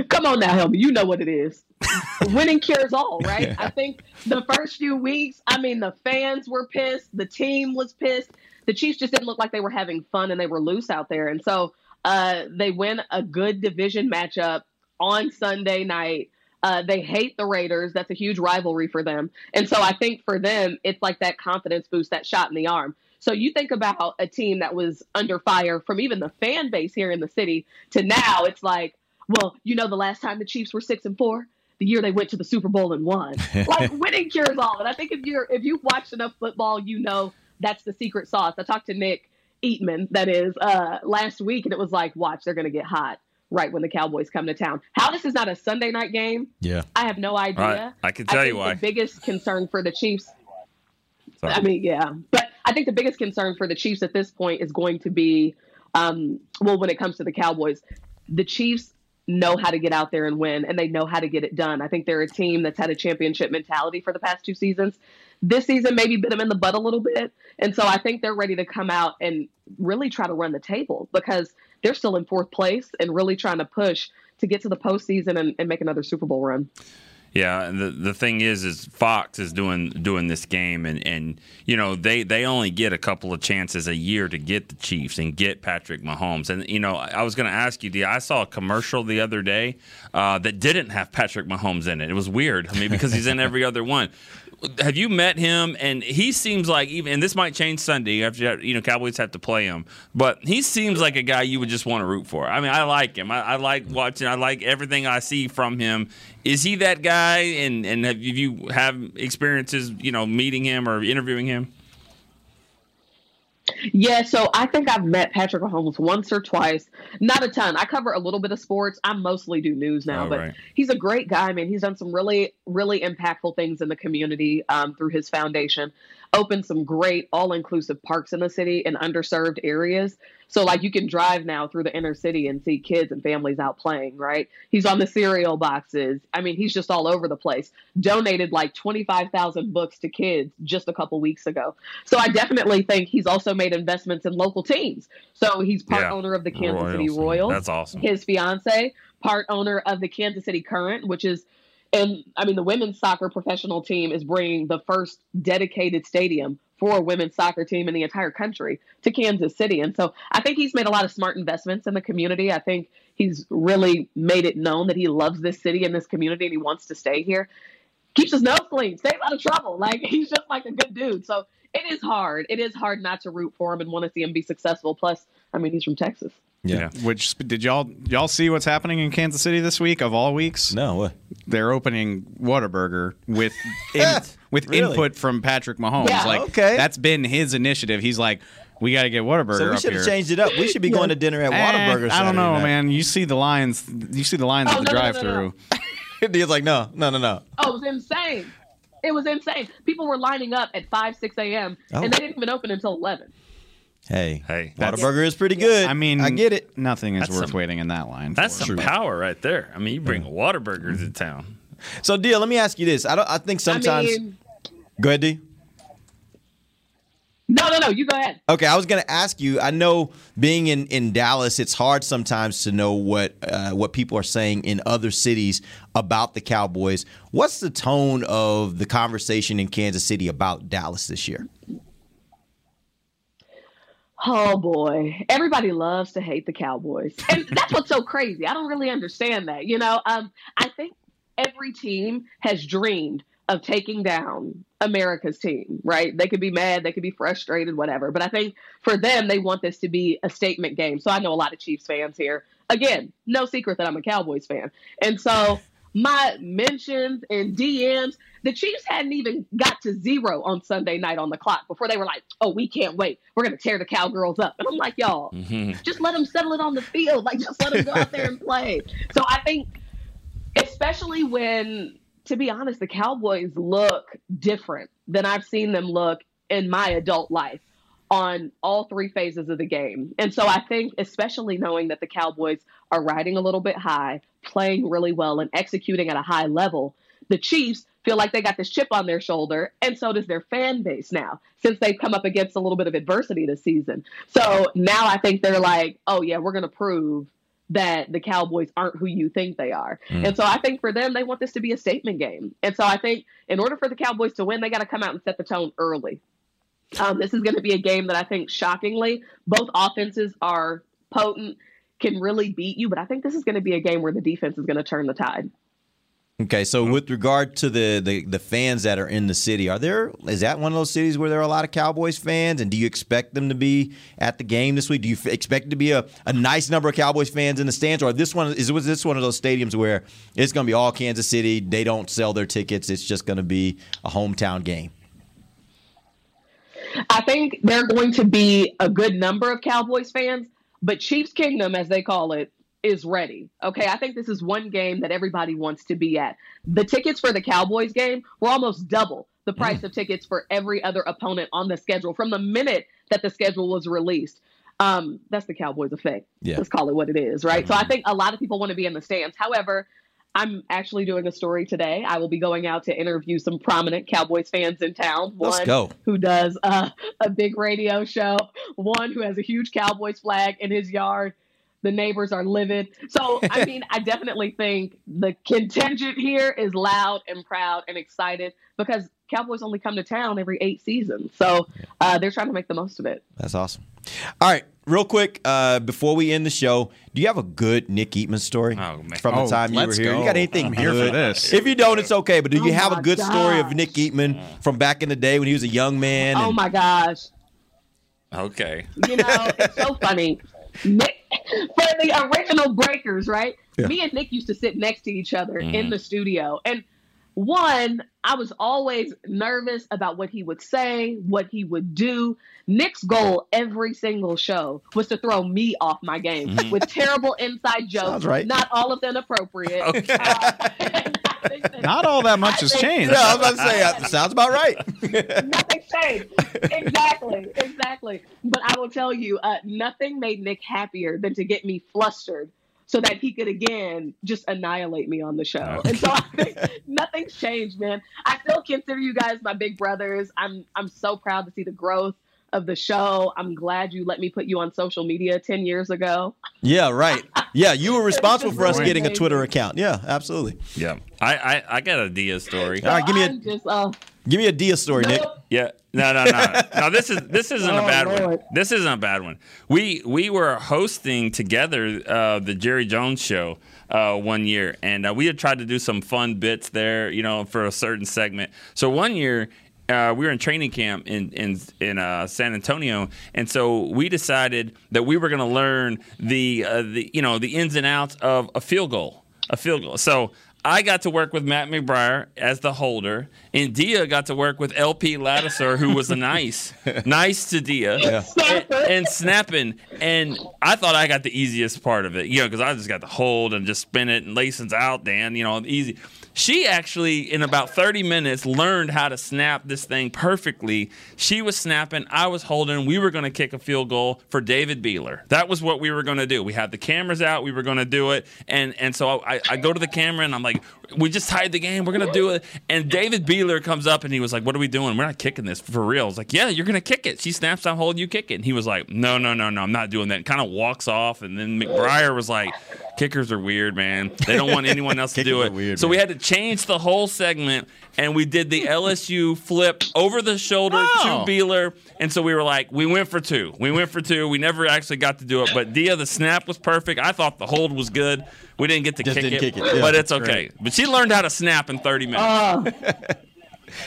Come on now, Helmy. You know what it is. Winning cures all, right? I think the first few weeks, I mean, the fans were pissed, the team was pissed. The Chiefs just didn't look like they were having fun and they were loose out there. And so uh, they win a good division matchup on Sunday night. Uh, they hate the Raiders. That's a huge rivalry for them. And so I think for them, it's like that confidence boost, that shot in the arm. So you think about a team that was under fire from even the fan base here in the city to now, it's like, well, you know, the last time the Chiefs were six and four, the year they went to the Super Bowl and won. like winning cures all. And I think if you're if you watched enough football, you know that's the secret sauce. I talked to Nick Eatman, that is, uh, last week, and it was like, watch, they're gonna get hot right when the Cowboys come to town. How this is not a Sunday night game, Yeah. I have no idea. Right, I can tell I you why. The biggest concern for the Chiefs. Sorry. I mean, yeah. But I think the biggest concern for the Chiefs at this point is going to be, um, well, when it comes to the Cowboys, the Chiefs know how to get out there and win, and they know how to get it done. I think they're a team that's had a championship mentality for the past two seasons. This season maybe bit them in the butt a little bit, and so I think they're ready to come out and really try to run the table because they're still in fourth place and really trying to push to get to the postseason and, and make another Super Bowl run. Yeah, and the the thing is, is Fox is doing doing this game, and and you know they they only get a couple of chances a year to get the Chiefs and get Patrick Mahomes, and you know I was going to ask you, D. I saw a commercial the other day uh, that didn't have Patrick Mahomes in it. It was weird. I mean, because he's in every other one. Have you met him? And he seems like even, and this might change Sunday after you know Cowboys have to play him, but he seems like a guy you would just want to root for. I mean, I like him. I, I like watching. I like everything I see from him. Is he that guy? And and have you have experiences, you know, meeting him or interviewing him? Yeah, so I think I've met Patrick Mahomes once or twice. Not a ton. I cover a little bit of sports. I mostly do news now, Oh, but right. he's a great guy, man. He's done some really, really impactful things in the community um, through his foundation. Opened some great all-inclusive parks in the city in underserved areas. So, like, you can drive now through the inner city and see kids and families out playing. Right? He's on the cereal boxes. I mean, he's just all over the place. Donated like twenty-five thousand books to kids just a couple weeks ago. So, I definitely think he's also made investments in local teams. So, he's part Yeah. owner of the Kansas City Royals. Royals. That's awesome. His fiance, part owner of the Kansas City Current, which is, and I mean, the women's soccer professional team is bringing the first dedicated stadium for a women's soccer team in the entire country to Kansas City. And so I think he's made a lot of smart investments in the community. I think he's really made it known that he loves this city and this community and he wants to stay here. Keeps his nose clean, stays out of trouble. Like he's just like a good dude. So it is hard. It is hard not to root for him and want to see him be successful. Plus, I mean, he's from Texas. Yeah. Which did y'all y'all see what's happening in Kansas City this week of all weeks? No, what? They're opening Whataburger with in, with Really? input from Patrick Mahomes. Yeah. Like Okay. that's been his initiative. He's like, we got to get Whataburger So we should here. have changed it up. We should be going to dinner at Eh, Whataburger. I don't know, night. man. You see the lines. You see the lines Oh, at the no, no, no, drive-through. no, He's like, no, no, no, no. Oh, it was insane. It was insane. People were lining up at 5, 6 a.m., Oh. and they didn't even open until 11. Hey, hey, Whataburger is pretty good. I mean, I get it. Nothing is That's worth some- waiting in that line. That's for. some power right there. I mean, you bring a Whataburger to town. So, Deal, let me ask you this. I don't. I think sometimes. I mean, Go ahead, D. no, no, no. You go ahead. Okay, I was going to ask you. I know being in, in Dallas, it's hard sometimes to know what uh, what people are saying in other cities about the Cowboys. What's the tone of the conversation in Kansas City about Dallas this year? Oh boy, everybody loves to hate the Cowboys, and that's what's so crazy. I don't really understand that. You know, um, I think every team has dreamed of taking down America's team, right? They could be mad, they could be frustrated, whatever. But I think for them, they want this to be a statement game. So I know a lot of Chiefs fans here. Again, no secret that I'm a Cowboys fan, and so my mentions and DMs, the Chiefs hadn't even got to zero on Sunday night on the clock before they were like, "Oh, we can't wait. We're gonna tear the Cowgirls up." And I'm like, "Y'all, mm-hmm. just let them settle it on the field. Like, just let them go out there and play." So I think, especially when, to be honest, the Cowboys look different than I've seen them look in my adult life on all three phases of the game. And so I think, especially knowing that the Cowboys are riding a little bit high, playing really well, and executing at a high level, the Chiefs feel like they got this chip on their shoulder, and so does their fan base now, since they've come up against a little bit of adversity this season. So now I think they're like, oh, yeah, we're going to prove that the Cowboys aren't who you think they are. Mm. And so I think for them, they want this to be a statement game. And so I think in order for the Cowboys to win, they got to come out and set the tone early. Um, this is going to be a game that I think, shockingly, both offenses are potent, can really beat you. But I think this is going to be a game where the defense is going to turn the tide. Okay, so with regard to the, the the fans that are in the city, are there is that one of those cities where there are a lot of Cowboys fans, and do you expect them to be at the game this week? Do you f- expect to be a, a nice number of Cowboys fans in the stands, or this one is was this one of those stadiums where it's going to be all Kansas City? They don't sell their tickets; it's just going to be a hometown game. I think there are going to be a good number of Cowboys fans, but Chiefs Kingdom, as they call it, is ready. Okay, I think this is one game that everybody wants to be at. The tickets for the Cowboys game were almost double the price of tickets for every other opponent on the schedule from the minute that the schedule was released. Um, that's the Cowboys effect. Yeah. Let's call it what it is, right? So I think a lot of people want to be in the stands. However, I'm actually doing a story today. I will be going out to interview some prominent Cowboys fans in town. One Let's go. who does uh, a big radio show, one who has a huge Cowboys flag in his yard. The neighbors are livid. So, I mean, I definitely think the contingent here is loud and proud and excited because Cowboys only come to town every eight seasons. So uh, they're trying to make the most of it. That's awesome. All right, real quick, uh, before we end the show, do you have a good Nick Eatman story from the Oh, time you were let's here? You got anything I'm here for good? this. If you don't, it's okay. But do you Oh have a my good story of. Nick Eatman from back in the day when he was a young man? Oh my gosh. Okay. You know, it's so funny. Nick, for the original Breakers, right? Yeah. Me and Nick used to sit next to each other in Mhm. the studio. And one, I was always nervous about what he would say, what he would do. Nick's goal every single show was to throw me off my game Mhm. with terrible inside jokes. Right. Not all of them appropriate. Okay. Not all that much has I think- changed. Yeah, I was about to say, that sounds about right. nothing changed. Exactly, exactly. But I will tell you, uh, nothing made Nick happier than to get me flustered so that he could again just annihilate me on the show. And so I think nothing's changed, man. I still consider you guys my big brothers. I'm I'm so proud to see the growth of the show. I'm glad you let me put you on social media 10 years ago. yeah, right. Yeah, you were responsible for us really getting a Twitter account. Yeah, absolutely. Yeah. I, I, I got a Dia story. All right, give me a just uh give me a Dia story, Nick. Yeah. No, no, no. No, this is this isn't a Oh, bad one. This isn't a bad one. We we were hosting together uh, the Jerry Jones show uh, one year, and uh, we had tried to do some fun bits there, you know, for a certain segment. So one year. Uh, we were in training camp in in in uh, San Antonio, and so we decided that we were going to learn the uh, the you know the ins and outs of a field goal, a field goal. So I got to work with Matt McBriar as the holder, and Dia got to work with LP Ladouceur, who was a nice, nice to Dia, and, and snapping. And I thought I got the easiest part of it, you know, because I just got to hold and just spin it and license out, Dan, you know, easy. She actually, in about 30 minutes, learned how to snap this thing perfectly. She was snapping, I was holding. We were going to kick a field goal for David Buehler. That was what we were going to do. We had the cameras out, we were going to do it. And and so I, I go to the camera and I'm like, we just tied the game, we're going to do it. And David Buehler comes up and he was like, what are we doing? We're not kicking this for real. I was like, yeah, you're going to kick it. She snaps, I'm holding, you kick it. And he was like, no, no, no, no, I'm not doing that. Kind of walks off. And then McBriar was like, kickers are weird, man. They don't want anyone else to do it. weird, so we had to change the whole segment, and we did the LSU flip over the shoulder Oh. to Buehler. And so we were like, we went for two. We went for two. We never actually got to do it, but Dia, the snap was perfect. I thought the hold was good. We didn't get to Just kick, didn't it, kick it, yeah. but it's okay. But she learned how to snap in 30 minutes. Uh,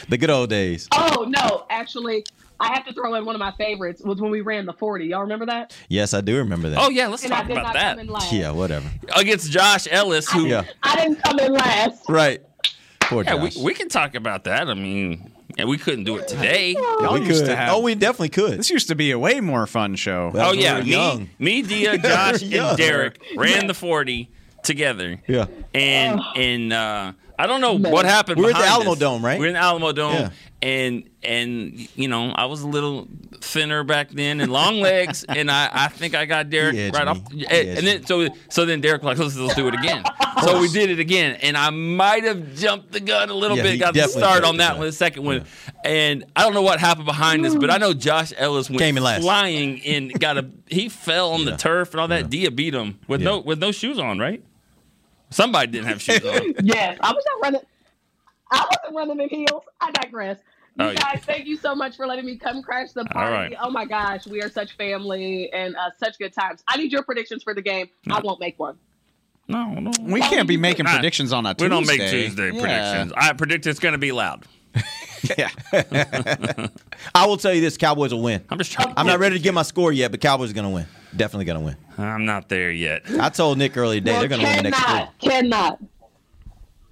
The good old days. oh no, actually I have to throw in one of my favorites was when we ran the 40. Y'all remember that? Yes, I do remember that. oh yeah, let's And I talk did about not that come in last. yeah, whatever. against Josh Ellis, who Yeah, I didn't come in last. right. Poor yeah, we, Josh. we can talk about that. I mean, yeah, we couldn't do it today. Y'all we could. have- oh, we definitely could. This used to be a way more fun show. Well, Oh yeah, were me, young. me, Dia, Josh, and Derek ran the forty together. Yeah. and and uh, I don't know what happened. We were at the Alamo us. Dome, right? We are in the Alamo Dome, Yeah. and and you know I was a little thinner back then and long legs, and I, I think I got Derek right me. off. He And, then so so then Derek was like let's, let's do it again. so we did it again, and I might have jumped the gun a little Yeah, bit, got the start on that one, the second one, and I don't know what happened behind this, but I know Josh Ellis went Came in last. flying and got a he fell on the turf and all that. Dia beat him with no with no shoes on, right? Somebody didn't have shoes on. Yes, I was not running. I wasn't running in heels. I digress. You Oh, yeah. guys, thank you so much for letting me come crash the party. right. Oh my gosh, we are such family and uh, such good times. I need your predictions for the game. I won't make one. No, no. We can't be making Nah, predictions on a Tuesday. We don't make Tuesday Yeah. predictions. I predict it's going to be loud. Yeah. I will tell you this: Cowboys will win. I'm just trying. I'm not ready to get my score yet, but Cowboys are going to win. Definitely going to win. I'm not there yet. I told Nick earlier today Well, they're going to win the next three. cannot, cannot.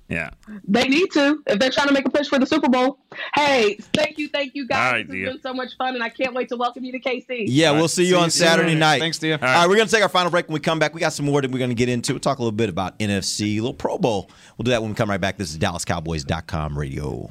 Yeah. They need to if they're trying to make a push for the Super Bowl. Hey, thank you, thank you guys. right, this Dia. has been so much fun, and I can't wait to welcome you to KC. Yeah, All we'll see you See on you- Saturday see you. night. Thanks, Dia. All right, we're going to take our final break. When we come back, we got some more that we're going to get into. We'll talk a little bit about NFC, a little Pro Bowl. We'll do that when we come right back. This is DallasCowboys.com radio.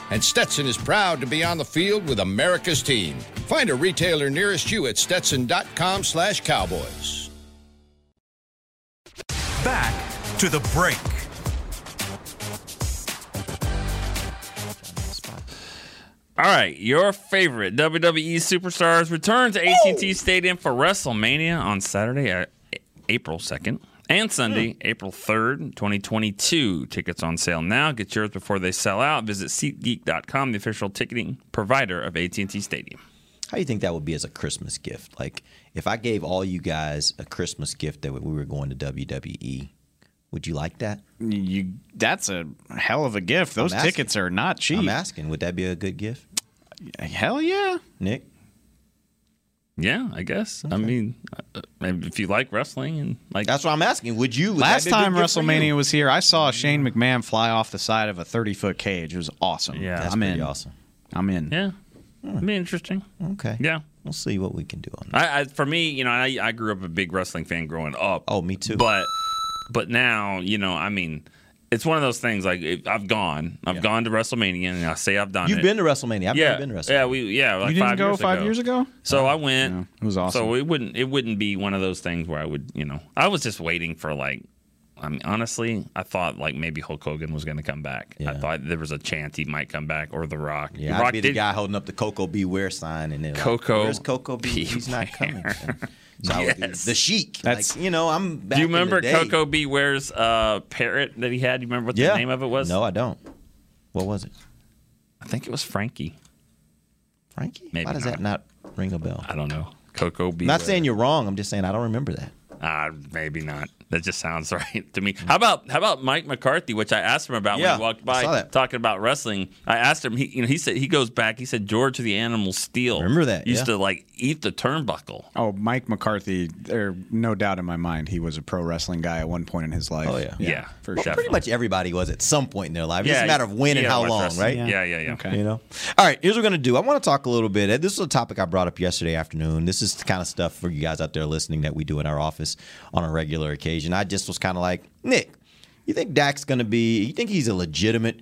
and Stetson is proud to be on the field with America's team. Find a retailer nearest you at stetson.com slash cowboys. Back to the break. All right, your favorite WWE superstars return to AT&T Stadium for WrestleMania on Saturday, uh, April 2nd, and Sunday, April 3rd, 2022. Tickets on sale now. Get yours before they sell out. Visit SeatGeek.com, the official ticketing provider of AT&T Stadium. How do you think that would be as a Christmas gift? Like, if I gave all you guys a Christmas gift that we were going to WWE, would you like that? You that's a hell of a gift. Those asking. tickets are not cheap. I'm asking, would that be a good gift? Hell yeah. Nick? Yeah, I guess. I mean, uh, if you like wrestling and like That's what I'm asking. Would you? would Last that be a good time WrestleMania was here, I saw Shane McMahon fly off the side of a 30 foot cage. It was awesome. Yeah. That's I'm pretty in. awesome. I'm in. Yeah, it'd be interesting. Okay. Yeah. We'll see what we can do on that. I, I for me, you know, I, I grew up a big wrestling fan growing up. Oh, me too. But but now, you know, I mean, it's one of those things. Like if I've gone, I've gone to WrestleMania, and I say I've done. You've it. been to WrestleMania. I've yeah, never been to WrestleMania. yeah, we yeah, like You didn't five go years five ago. years ago? So oh. I went. Yeah, it was awesome. So it wouldn't it wouldn't be one of those things where I would you know I was just waiting for like. I mean, honestly, I thought like maybe Hulk Hogan was going to come back. I thought there was a chance he might come back, or The Rock. Yeah, the I'd Rock be the did- guy holding up the Koko B. Ware sign, and then like, Coco where's Coco B? He's not coming. So I would be Yes. the Sheik. That's- like, you know, I'm. Back Do you remember. Coco Beware's uh, parrot that he had? You remember what Yeah. the name of it was? No, I don't. What was it? I think it was Frankie. Frankie? Maybe Why does not. that not ring a bell? I don't know. Coco I'm not saying you're wrong. I'm just saying I don't remember that. Uh, maybe not. That just sounds right to me. Mm-hmm. How about how about Mike McCarthy, which I asked him about Yeah, when he walked by talking about wrestling. I asked him. He you know he said he goes back. He said George the Animal Steele. Remember that, used yeah. to like eat the turnbuckle. Oh, Mike McCarthy. There, no doubt in my mind, he was a pro wrestling guy at one point in his life. Oh, yeah. Yeah, for Well, sure. pretty much everybody was at some point in their life. It's Yeah, just a matter of when and how long, wrestling. right? Yeah, yeah, yeah. Okay. You know. All right, here's what we're gonna do. I want to talk a little bit. This is a topic I brought up yesterday afternoon. This is the kind of stuff for you guys out there listening that we do in our office on a regular occasion. I just was kind of like, Nick, you think Dak's gonna be? You think he's a legitimate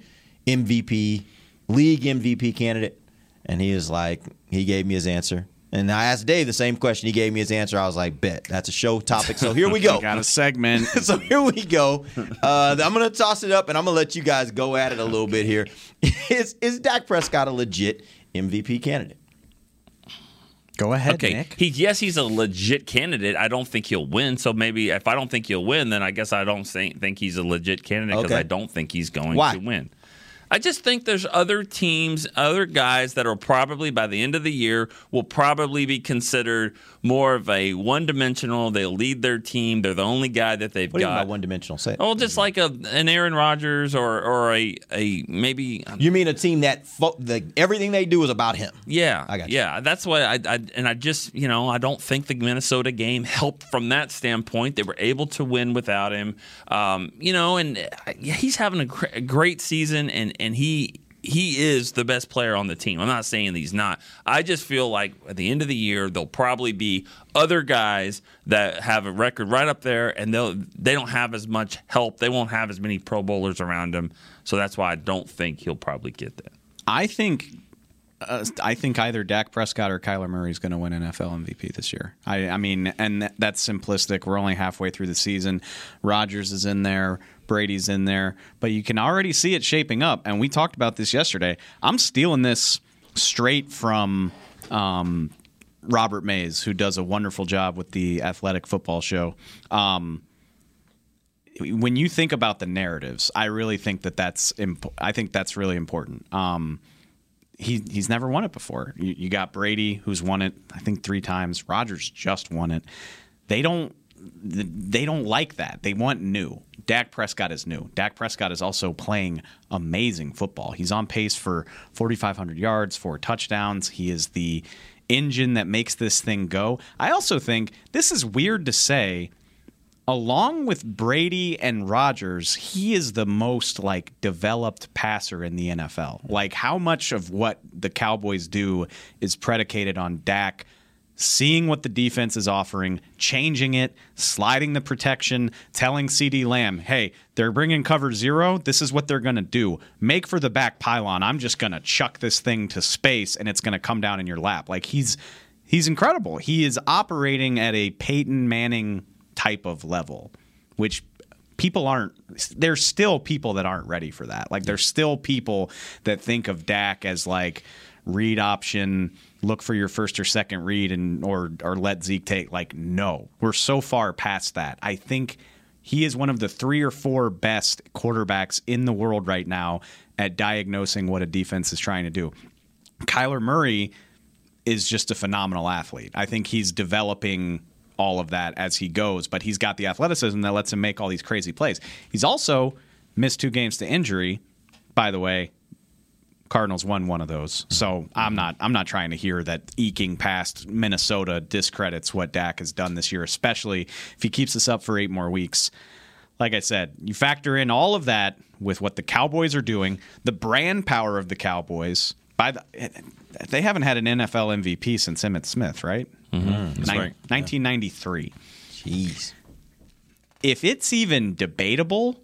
MVP, league MVP candidate? And he was like, he gave me his answer. And I asked Dave the same question. He gave me his answer. I was like, bet that's a show topic. So here we go. Got a segment. so here we go. Uh, I'm going to toss it up, and I'm going to let you guys go at it a little bit here. Is is Dak Prescott a legit MVP candidate? Go ahead, Okay, Nick. he yes, he's a legit candidate. I don't think he'll win. So maybe if I don't think he'll win, then I guess I don't think, he's a legit candidate because Okay. I don't think he's going Why? to win. I just think there's other teams, other guys that are probably by the end of the year will probably be considered more of a one dimensional. They'll lead their team. They're the only guy that they've What do you got. one dimensional? Say. Oh, just like a an Aaron Rodgers or or a a maybe You mean a team that fo- the, everything they do is about him? yeah, I got you. yeah. That's what I, I and I just you know I don't think the Minnesota game helped from that standpoint. They were able to win without him, um, you know, and uh, yeah, he's having a, gr- a great season, and and he. He is the best player on the team. I'm not saying he's not. I just feel like at the end of the year there'll probably be other guys that have a record right up there, and they'll they don't have as much help. They won't have as many Pro Bowlers around them, so that's why I don't think he'll probably get that. I think uh, I think either Dak Prescott or Kyler Murray is going to win NFL MVP this year. I, I mean, and th- that's simplistic. We're only halfway through the season. Rodgers is in there, Brady's in there, but you can already see it shaping up. And we talked about this yesterday. I'm stealing this straight from um, Robert Mays, who does a wonderful job with the Athletic Football Show. Um, when you think about the narratives, I really think that that's imp- I think that's really important. Um, he he's never won it before. You, you got Brady, who's won it I think three times. Rodgers just won it. They don't they don't like that. They want new. Dak Prescott is new. Dak Prescott is also playing amazing football. He's on pace for 4,500 yards, four touchdowns. He is the engine that makes this thing go. I also think this is weird to say along with Brady and Rodgers, he is the most like developed passer in the NFL. Like how much of what the Cowboys do is predicated on Dak seeing what the defense is offering, changing it, sliding the protection, telling CeeDee Lamb, "Hey, they're bringing cover 0. This is what they're going to do. Make for the back pylon. I'm just going to chuck this thing to space and it's going to come down in your lap." Like he's he's incredible. He is operating at a Peyton Manning type of level, which people aren't there's still people that aren't ready for that. Like there's still people that think of Dak as like read option, look for your first or second read and or or let Zeke take like no. We're so far past that. I think he is one of the 3 or 4 best quarterbacks in the world right now at diagnosing what a defense is trying to do. Kyler Murray is just a phenomenal athlete. I think he's developing all of that as he goes, but he's got the athleticism that lets him make all these crazy plays. He's also missed two games to injury. By the way, Cardinals won one of those. So I'm not I'm not trying to hear that eking past Minnesota discredits what Dak has done this year, especially if he keeps this up for eight more weeks. Like I said, you factor in all of that with what the Cowboys are doing, the brand power of the Cowboys. By the, they haven't had an NFL MVP since Emmitt Smith, right? Mhm. That's right. 1993. Jeez. If it's even debatable,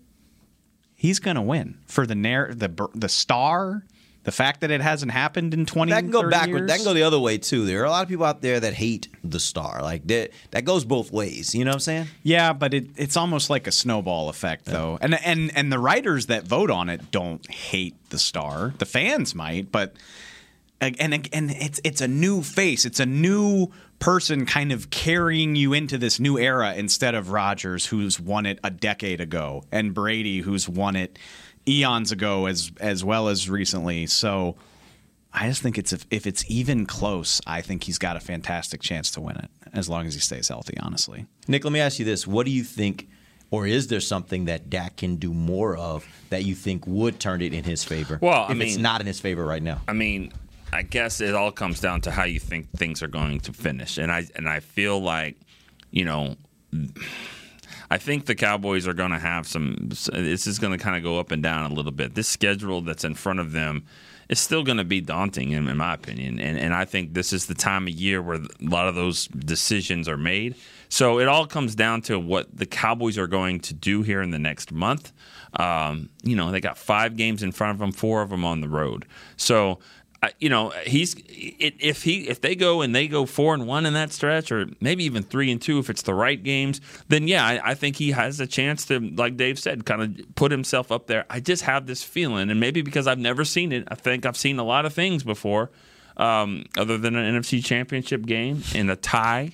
he's going to win for the narr- the the star. The fact that it hasn't happened in 20 That can go 30 backward. years. That can go the other way too. There are a lot of people out there that hate the star. Like that. That goes both ways. You know what I'm saying? Yeah, but it, it's almost like a snowball effect, though. And and and the writers that vote on it don't hate the star. The fans might, but and and it's it's a new face. It's a new person kind of carrying you into this new era instead of Rodgers, who's won it a decade ago, and Brady, who's won it eons ago as as well as recently. So. I just think it's if, if it's even close, I think he's got a fantastic chance to win it as long as he stays healthy. Honestly, Nick, let me ask you this: What do you think, or is there something that Dak can do more of that you think would turn it in his favor? Well, if I it's not in his favor right now. I mean, I guess it all comes down to how you think things are going to finish, and I and I feel like, you know. I think the Cowboys are going to have some. This is going to kind of go up and down a little bit. This schedule that's in front of them is still going to be daunting, in, in my opinion. And and I think this is the time of year where a lot of those decisions are made. So it all comes down to what the Cowboys are going to do here in the next month. Um, you know, they got five games in front of them, four of them on the road. So you know, he's if he if they go and they go four and one in that stretch, or maybe even three and two if it's the right games, then yeah, I, I think he has a chance to, like Dave said, kind of put himself up there. I just have this feeling, and maybe because I've never seen it, I think I've seen a lot of things before, um, other than an NFC Championship game and a tie,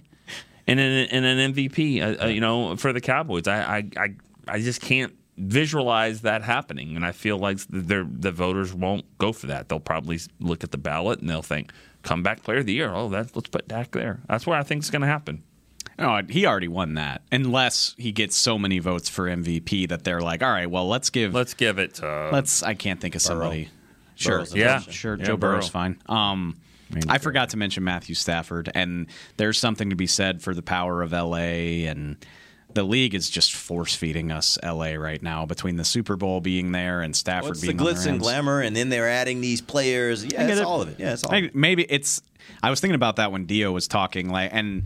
and an, and an MVP, uh, uh, you know, for the Cowboys. I, I I I just can't visualize that happening, and I feel like the the voters won't go for that. They'll probably look at the ballot and they'll think comeback player of the year. Oh, that let's put Dak there. That's where I think it's going to happen. Oh, he already won that. Unless he gets so many votes for MVP that they're like, all right, well, let's give let's give it to let's. I can't think of somebody. Sure, Burrow's Yeah. sure. Yeah, Joe Burrow's Burrow. fine. Um, I forgot to mention Matthew Stafford, and there's something to be said for the power of LA and. The league is just force feeding us LA right now between the Super Bowl being there and Stafford the being on glitz and glamour, and then they're adding these players. Yeah, it's it. all of it. Yeah, it's all. I- maybe it's. I was thinking about that when Dia was talking, like, and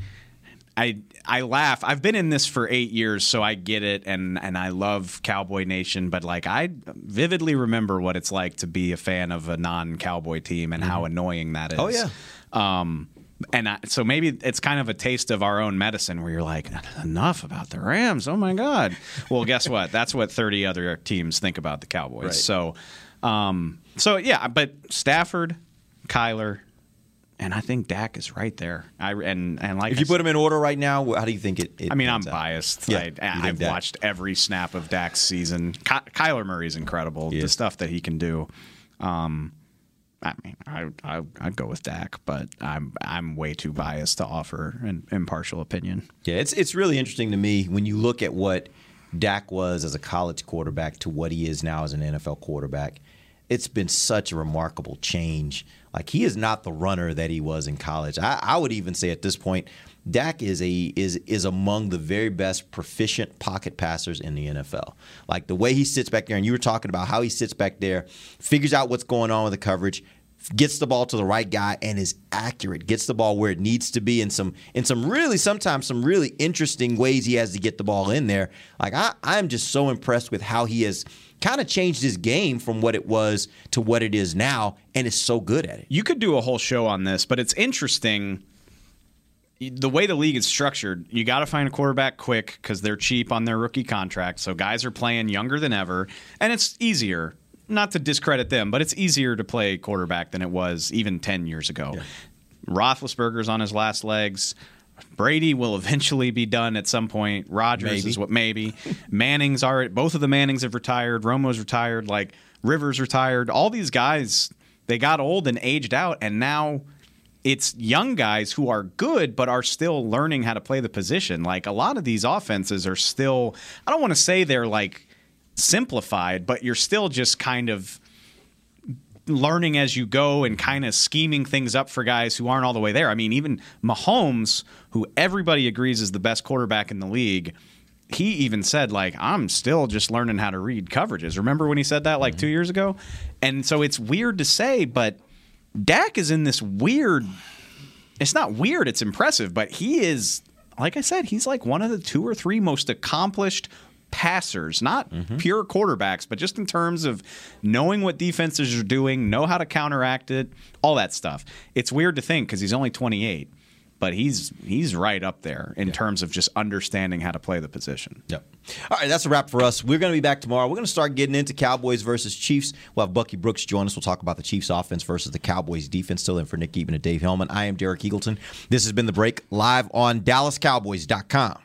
I I laugh. I've been in this for eight years, so I get it, and and I love Cowboy Nation. But like, I vividly remember what it's like to be a fan of a non-Cowboy team and how annoying that is. Oh, yeah. Um, and I, so maybe it's kind of a taste of our own medicine where you're like, enough about the Rams. Oh my God. Well, guess what? That's what 30 other teams think about the Cowboys. Right. So, um, so yeah, but Stafford, Kyler, and I think Dak is right there. I and and like If I you said- put them in order right now, how do you think it? it I mean, I'm out? biased. Yeah, I, you think I've Dak. watched every snap of Dak's season. Ky- Kyler Murray's incredible. The stuff that he can do. Um, I mean, I, I I'd go with Dak, but I'm I'm way too biased to offer an impartial opinion. Yeah, it's it's really interesting to me when you look at what Dak was as a college quarterback to what he is now as an NFL quarterback. It's been such a remarkable change. Like he is not the runner that he was in college. I, I would even say at this point, Dak is a is is among the very best proficient pocket passers in the NFL. Like the way he sits back there, and you were talking about how he sits back there, figures out what's going on with the coverage, gets the ball to the right guy and is accurate gets the ball where it needs to be in some in some really sometimes some really interesting ways he has to get the ball in there like i i'm just so impressed with how he has kind of changed his game from what it was to what it is now and is so good at it You could do a whole show on this, but it's interesting. The way the league is structured, you got to find a quarterback quick because they're cheap on their rookie contract. So guys are playing younger than ever, and it's easier. Not to discredit them, but it's easier to play quarterback than it was even ten years ago. Roethlisberger's on his last legs. Brady will eventually be done at some point. Rodgers Maybe. is what maybe. Manning's already. Both of the Mannings have retired. Romo's retired. Like Rivers retired. All these guys, they got old and aged out, and now it's young guys who are good but are still learning how to play the position. Like a lot of these offenses are still. I don't want to say they're like simplified, but you're still just kind of learning as you go and kind of scheming things up for guys who aren't all the way there. I mean, even Mahomes, who everybody agrees is the best quarterback in the league, he even said like I'm still just learning how to read coverages. Remember when he said that like mm-hmm. 2 years ago? And so it's weird to say, but Dak is in this weird it's not weird, it's impressive, but he is like I said, he's like one of the two or three most accomplished passers, not mm-hmm. pure quarterbacks, but just in terms of knowing what defenses are doing, know how to counteract it, all that stuff. It's weird to think because he's only 28, but he's he's right up there in terms of just understanding how to play the position. Yep. All right, that's a wrap for us. We're going to be back tomorrow. We're going to start getting into Cowboys versus Chiefs. We'll have Bucky Brooks join us. We'll talk about the Chiefs offense versus the Cowboys defense. Still in for Nick Eatman and Dave Helman. I am Derek Eagleton. This has been The Break live on DallasCowboys.com